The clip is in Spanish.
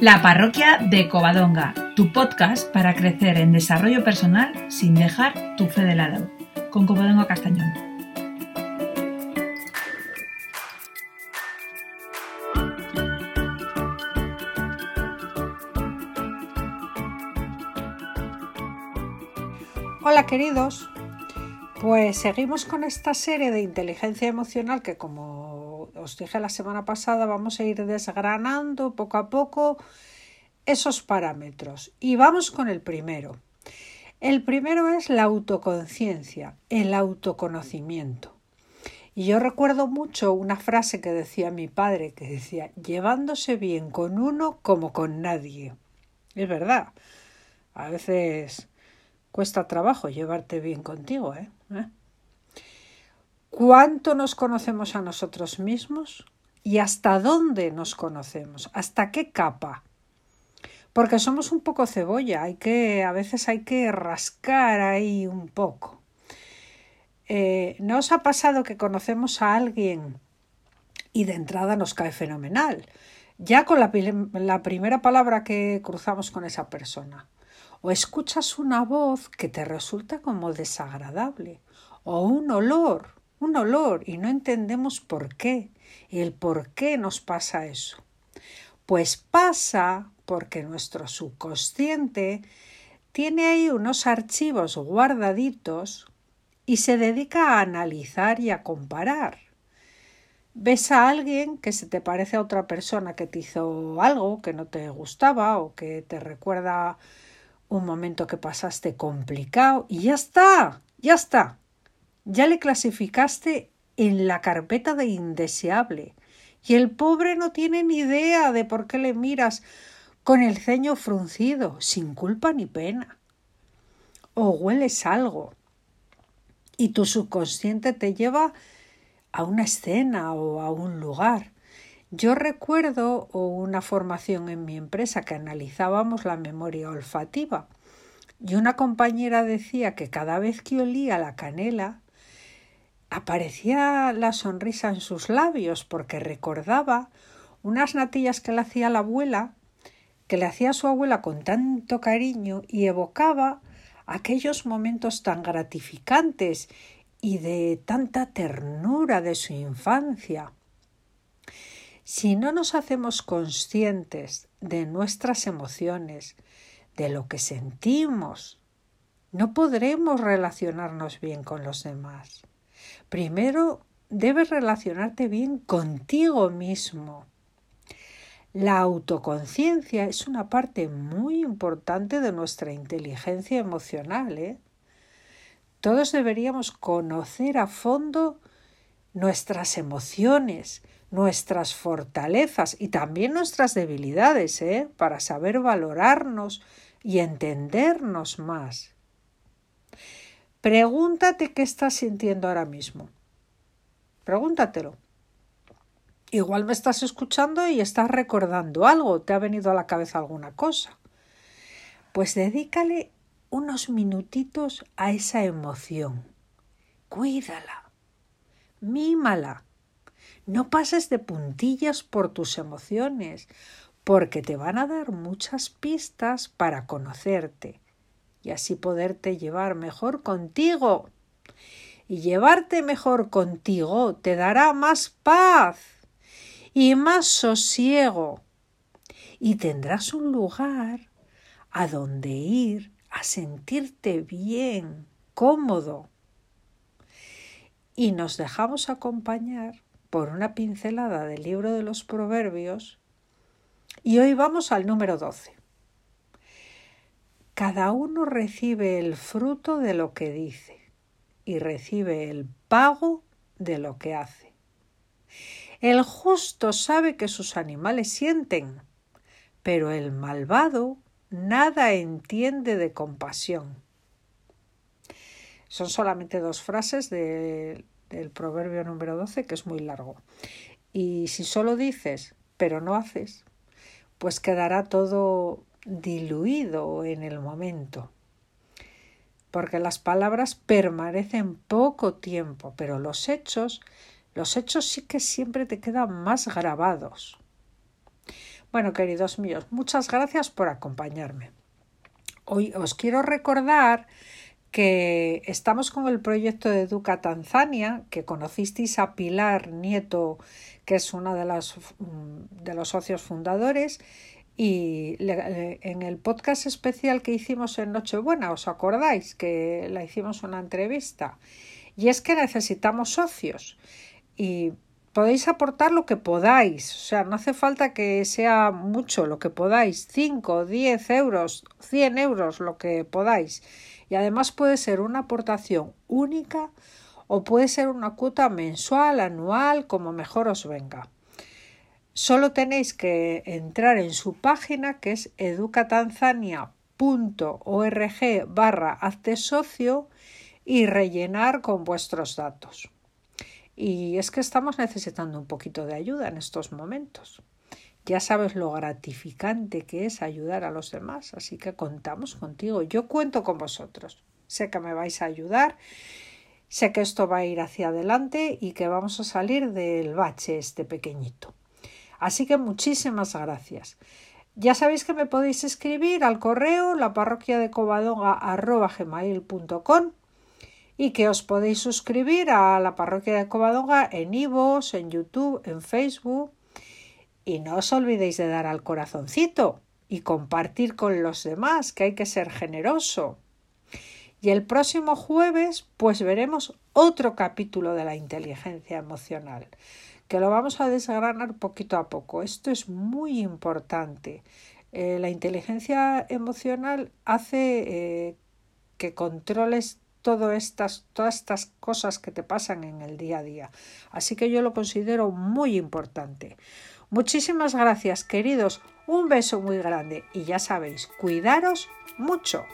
La parroquia de Covadonga, tu podcast para crecer en desarrollo personal sin dejar tu fe de lado, con Covadonga Castañón. Hola queridos, pues seguimos con esta serie de inteligencia emocional que como os dije la semana pasada vamos a ir desgranando poco a poco esos parámetros. Y vamos con el primero. El primero es la autoconciencia, el autoconocimiento. Y yo recuerdo mucho una frase que decía mi padre, que decía, llevándose bien con uno como con nadie. Es verdad, a veces cuesta trabajo llevarte bien contigo, ¿eh? ¿Eh? ¿Cuánto nos conocemos a nosotros mismos? ¿Y hasta dónde nos conocemos? ¿Hasta qué capa? Porque somos un poco cebolla, hay que, a veces hay que rascar ahí un poco. Eh, ¿No os ha pasado que conocemos a alguien y de entrada nos cae fenomenal? Ya con la, la primera palabra que cruzamos con esa persona. O escuchas una voz que te resulta como desagradable o un olor, un olor y no entendemos por qué, el por qué nos pasa eso. Pues pasa porque nuestro subconsciente tiene ahí unos archivos guardaditos y se dedica a analizar y a comparar. Ves a alguien que se te parece a otra persona que te hizo algo que no te gustaba o que te recuerda un momento que pasaste complicado y ya está, ya está ya le clasificaste en la carpeta de indeseable y el pobre no tiene ni idea de por qué le miras con el ceño fruncido, sin culpa ni pena. O hueles algo y tu subconsciente te lleva a una escena o a un lugar. Yo recuerdo una formación en mi empresa que analizábamos la memoria olfativa y una compañera decía que cada vez que olía la canela aparecía la sonrisa en sus labios porque recordaba unas natillas que le hacía la abuela, que le hacía su abuela con tanto cariño y evocaba aquellos momentos tan gratificantes y de tanta ternura de su infancia. Si no nos hacemos conscientes de nuestras emociones, de lo que sentimos, no podremos relacionarnos bien con los demás. Primero debes relacionarte bien contigo mismo. La autoconciencia es una parte muy importante de nuestra inteligencia emocional. ¿eh? Todos deberíamos conocer a fondo nuestras emociones, nuestras fortalezas y también nuestras debilidades, ¿eh? para saber valorarnos y entendernos más. Pregúntate qué estás sintiendo ahora mismo. Pregúntatelo. Igual me estás escuchando y estás recordando algo, te ha venido a la cabeza alguna cosa. Pues dedícale unos minutitos a esa emoción. Cuídala. Mímala. No pases de puntillas por tus emociones, porque te van a dar muchas pistas para conocerte y así poderte llevar mejor contigo. Y llevarte mejor contigo te dará más paz y más sosiego. Y tendrás un lugar a donde ir a sentirte bien, cómodo. Y nos dejamos acompañar por una pincelada del libro de los Proverbios. Y hoy vamos al número 12. Cada uno recibe el fruto de lo que dice y recibe el pago de lo que hace. El justo sabe que sus animales sienten, pero el malvado nada entiende de compasión. Son solamente dos frases del proverbio número 12, que es muy largo. Y si solo dices, pero no haces, pues quedará todo diluido en el momento. Porque las palabras permanecen poco tiempo, pero los hechos, los hechos sí que siempre te quedan más grabados. Bueno, queridos míos, muchas gracias por acompañarme. Hoy os quiero recordar que estamos con el proyecto de Educa Tanzania, que conocisteis a Pilar Nieto, que es una de, las, mm, de los socios fundadores, y en el podcast especial que hicimos en Nochebuena, ¿os acordáis que la hicimos una entrevista? Y es que necesitamos socios y podéis aportar lo que podáis, o sea, no hace falta que sea mucho lo que podáis, 5, 10 euros, 100 euros, lo que podáis. Y además puede ser una aportación única o puede ser una cuota mensual, anual, como mejor os venga. Solo tenéis que entrar en su página que es educatanzania.org barra hazte socio y rellenar con vuestros datos. Y es que estamos necesitando un poquito de ayuda en estos momentos. Ya sabes lo gratificante que es ayudar a los demás, así que contamos contigo. Yo cuento con vosotros. Sé que me vais a ayudar, sé que esto va a ir hacia adelante y que vamos a salir del bache este pequeñito. Así que muchísimas gracias. Ya sabéis que me podéis escribir al correo la parroquia de y que os podéis suscribir a la parroquia de Covadonga en Ivos, en YouTube, en Facebook. Y no os olvidéis de dar al corazoncito y compartir con los demás, que hay que ser generoso. Y el próximo jueves, pues veremos otro capítulo de la inteligencia emocional, que lo vamos a desgranar poquito a poco. Esto es muy importante. Eh, la inteligencia emocional hace eh, que controles estas, todas estas cosas que te pasan en el día a día. Así que yo lo considero muy importante. Muchísimas gracias, queridos. Un beso muy grande y ya sabéis, cuidaros mucho.